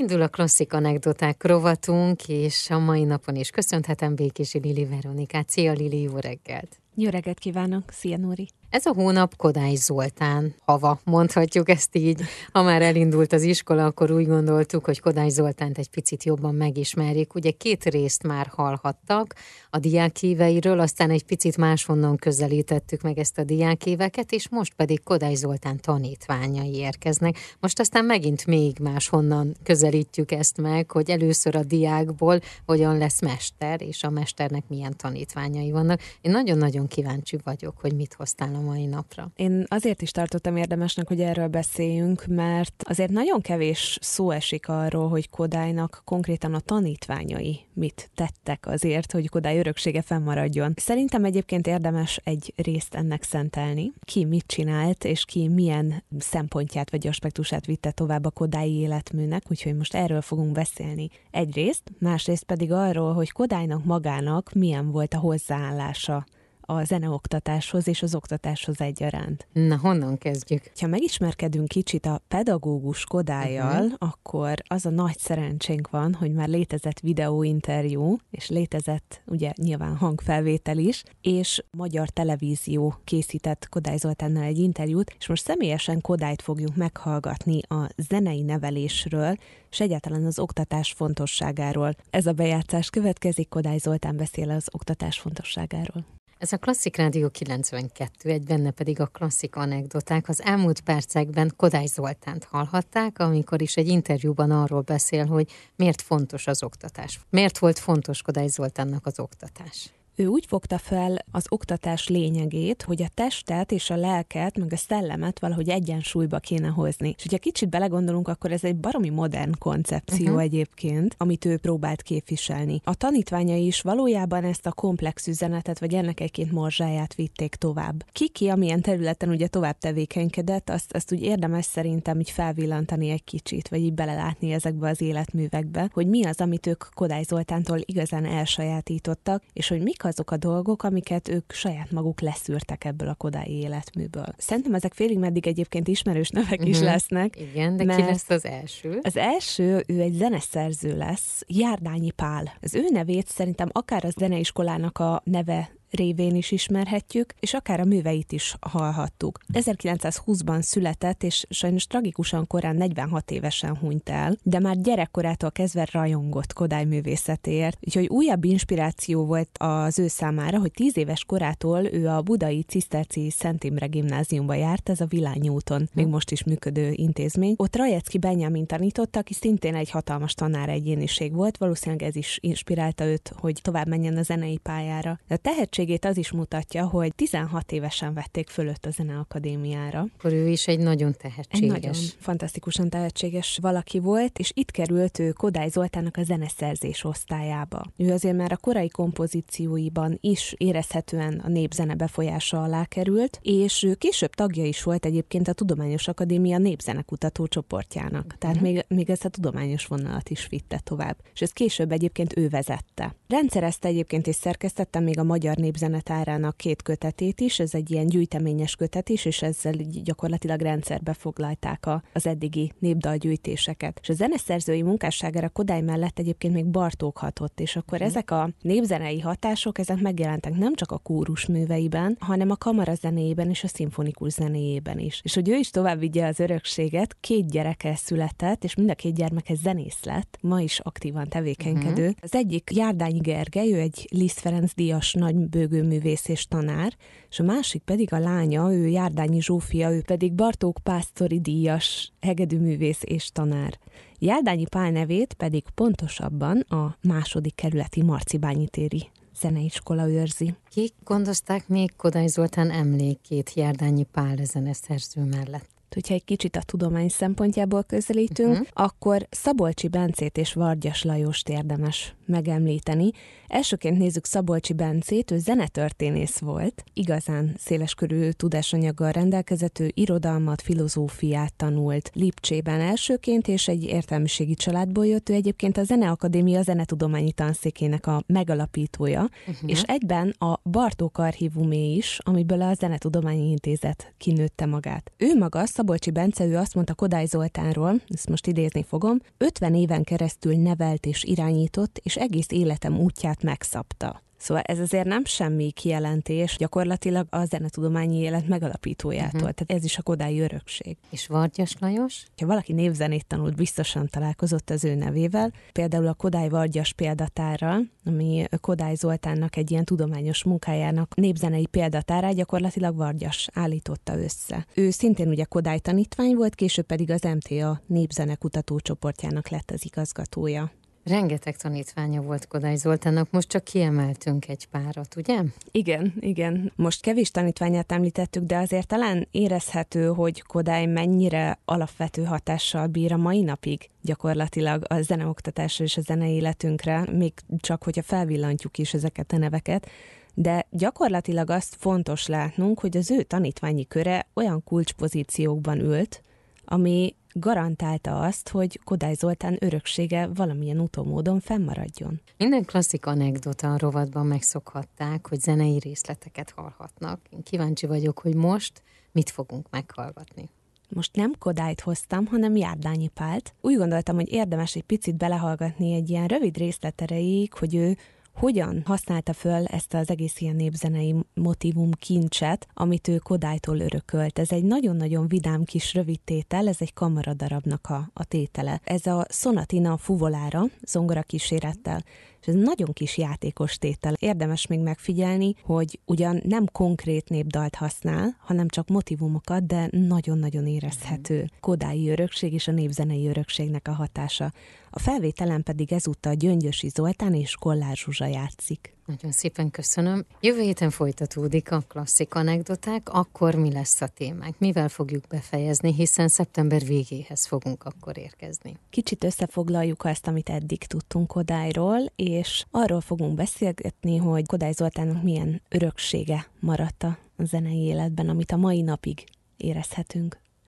Indul a klasszik anekdoták rovatunk, és a mai napon is köszönhetem Békési Lili Veronikát. Szia Lili, jó reggelt! Jó reggelt kívánok! Szia Nóri! Ez a hónap Kodály Zoltán hava, mondhatjuk ezt így. Ha már elindult az iskola, akkor úgy gondoltuk, hogy Kodály Zoltánt egy picit jobban megismerjük. Ugye két részt már hallhattak a diákéveiről, aztán egy picit máshonnan közelítettük meg ezt a diákéveket, és most pedig Kodály Zoltán tanítványai érkeznek. Most aztán megint még máshonnan közelítjük ezt meg, hogy először a diákból hogyan lesz mester, és a mesternek milyen tanítványai vannak. Én nagyon-nagyon kíváncsi vagyok, hogy mit hoztál a mai napra. Én azért is tartottam érdemesnek, hogy erről beszéljünk, mert azért nagyon kevés szó esik arról, hogy Kodálynak konkrétan a tanítványai mit tettek azért, hogy Kodály öröksége fennmaradjon. Szerintem egyébként érdemes egy részt ennek szentelni. Ki mit csinált, és ki milyen szempontját vagy aspektusát vitte tovább a Kodályi életműnek, úgyhogy most erről fogunk beszélni egyrészt, másrészt pedig arról, hogy Kodálynak magának milyen volt a hozzáállása a zeneoktatáshoz és az oktatáshoz egyaránt. Na, honnan kezdjük? Ha megismerkedünk kicsit a pedagógus kodájal, uh-huh. akkor az a nagy szerencsénk van, hogy már létezett videóinterjú, és létezett ugye nyilván hangfelvétel is, és magyar televízió készített Kodály Zoltánnal egy interjút, és most személyesen Kodályt fogjuk meghallgatni a zenei nevelésről, és egyáltalán az oktatás fontosságáról. Ez a bejátszás következik, Kodály Zoltán beszél az oktatás fontosságáról. Ez a Klasszik Rádió 92, egy benne pedig a klasszik anekdoták. Az elmúlt percekben Kodály Zoltánt hallhatták, amikor is egy interjúban arról beszél, hogy miért fontos az oktatás. Miért volt fontos Kodály Zoltánnak az oktatás? Ő úgy fogta fel az oktatás lényegét, hogy a testet és a lelket, meg a szellemet valahogy egyensúlyba kéne hozni. És hogyha kicsit belegondolunk, akkor ez egy baromi modern koncepció uh-huh. egyébként, amit ő próbált képviselni. A tanítványai is valójában ezt a komplex üzenetet, vagy ennek egy-két morzsáját vitték tovább. Kiki, amilyen területen ugye tovább tevékenykedett, azt, azt úgy érdemes szerintem így felvillantani egy kicsit, vagy így belelátni ezekbe az életművekbe, hogy mi az, amit ők Kodály Zoltántól igazán elsajátítottak, és hogy mik azok a dolgok, amiket ők saját maguk leszűrtek ebből a kodái életműből. Szerintem ezek félig meddig egyébként ismerős nevek is mhm. lesznek. Igen, de ki lesz az első? Az első, ő egy zeneszerző lesz, Járdányi Pál. Az ő nevét szerintem akár a zeneiskolának a neve révén is ismerhetjük, és akár a műveit is hallhattuk. 1920-ban született, és sajnos tragikusan korán 46 évesen hunyt el, de már gyerekkorától kezdve rajongott Kodály művészetéért, úgyhogy újabb inspiráció volt az ő számára, hogy 10 éves korától ő a budai Ciszterci Szent Imre gimnáziumba járt, ez a Vilányi úton, még most is működő intézmény. Ott Rajecki Benjamin tanította, aki szintén egy hatalmas tanár egyéniség volt, valószínűleg ez is inspirálta őt, hogy tovább menjen a zenei pályára. De a tehetség tehetségét az is mutatja, hogy 16 évesen vették fölött a Zeneakadémiára. Akkor ő is egy nagyon tehetséges. Egy nagyon fantasztikusan tehetséges valaki volt, és itt került ő Kodály Zoltának a zeneszerzés osztályába. Ő azért már a korai kompozícióiban is érezhetően a népzene befolyása alá került, és ő később tagja is volt egyébként a Tudományos Akadémia népzenekutató csoportjának. Uh-huh. Tehát még, még ezt a tudományos vonalat is vitte tovább. És ez később egyébként ő vezette. Rendszerezte egyébként és szerkesztette még a Magyar népzenetárának két kötetét is, ez egy ilyen gyűjteményes kötet is, és ezzel gyakorlatilag rendszerbe foglalták a, az eddigi népdalgyűjtéseket. És a zeneszerzői munkásságára Kodály mellett egyébként még Bartók hatott, és akkor hmm. ezek a népzenei hatások, ezek megjelentek nem csak a kórus műveiben, hanem a kamara zenéjében és a szimfonikus zenéjében is. És hogy ő is tovább vigye az örökséget, két gyereke született, és mind a két gyermeke zenész lett, ma is aktívan tevékenykedő. Hmm. Az egyik Járdányi Gergely, ő egy Liszt Ferenc díjas nagy bőgőművész és tanár, és a másik pedig a lánya, ő Járdányi Zsófia, ő pedig Bartók Pásztori díjas hegedűművész és tanár. Járdányi Pál nevét pedig pontosabban a második kerületi Marcibányi téri zeneiskola őrzi. Kik gondozták még Kodály Zoltán emlékét Járdányi Pál zeneszerző mellett? Hogyha egy kicsit a tudomány szempontjából közelítünk, uh-huh. akkor Szabolcsi Bencét és Vargyas Lajost érdemes megemlíteni. Elsőként nézzük Szabolcsi Bencét, ő zenetörténész volt, igazán széleskörű tudásanyaggal rendelkezett, ő irodalmat, filozófiát tanult Lipcsében elsőként, és egy értelmiségi családból jött, ő egyébként a Zeneakadémia zenetudományi tanszékének a megalapítója, uh-huh. és egyben a Bartók archívumé is, amiből a Zenetudományi Intézet kinőtte magát. Ő maga Szabolcsi Bence, ő azt mondta Kodály Zoltánról, ezt most idézni fogom, 50 éven keresztül nevelt és irányított, és egész életem útját megszabta. Szóval ez azért nem semmi kijelentés gyakorlatilag a zenetudományi élet megalapítójától. Uh-huh. Tehát ez is a Kodály örökség. És Vargyas Lajos? Ha valaki névzenét tanult, biztosan találkozott az ő nevével. Például a Kodály Vargyas példatárral, ami Kodály Zoltánnak egy ilyen tudományos munkájának népzenei példatárát gyakorlatilag Vargyas állította össze. Ő szintén ugye Kodály tanítvány volt, később pedig az MTA népzene kutatócsoportjának lett az igazgatója. Rengeteg tanítványa volt Kodály Zoltánnak, most csak kiemeltünk egy párat, ugye? Igen, igen. Most kevés tanítványát említettük, de azért talán érezhető, hogy Kodály mennyire alapvető hatással bír a mai napig gyakorlatilag a zeneoktatásra és a zene életünkre, még csak hogyha felvillantjuk is ezeket a neveket, de gyakorlatilag azt fontos látnunk, hogy az ő tanítványi köre olyan kulcspozíciókban ült, ami garantálta azt, hogy Kodály Zoltán öröksége valamilyen utómódon fennmaradjon. Minden klasszik anekdota a rovatban megszokhatták, hogy zenei részleteket hallhatnak. Én kíváncsi vagyok, hogy most mit fogunk meghallgatni. Most nem Kodályt hoztam, hanem Járdányi Pált. Úgy gondoltam, hogy érdemes egy picit belehallgatni egy ilyen rövid részletereig, hogy ő hogyan használta föl ezt az egész ilyen népzenei motivum kincset, amit ő Kodálytól örökölt. Ez egy nagyon-nagyon vidám kis rövid tétel, ez egy kamaradarabnak a, a tétele. Ez a Sonatina fuvolára, zongora kísérettel és ez nagyon kis játékos tétel. Érdemes még megfigyelni, hogy ugyan nem konkrét népdalt használ, hanem csak motivumokat, de nagyon-nagyon érezhető. Kodái örökség és a népzenei örökségnek a hatása. A felvételen pedig ezúttal Gyöngyösi Zoltán és Kollár Zsuzsa játszik. Nagyon szépen köszönöm. Jövő héten folytatódik a klasszik anekdoták, akkor mi lesz a témánk? Mivel fogjuk befejezni, hiszen szeptember végéhez fogunk akkor érkezni. Kicsit összefoglaljuk azt, amit eddig tudtunk Kodályról, és arról fogunk beszélgetni, hogy Kodály Zoltánnak milyen öröksége maradt a zenei életben, amit a mai napig érezhetünk.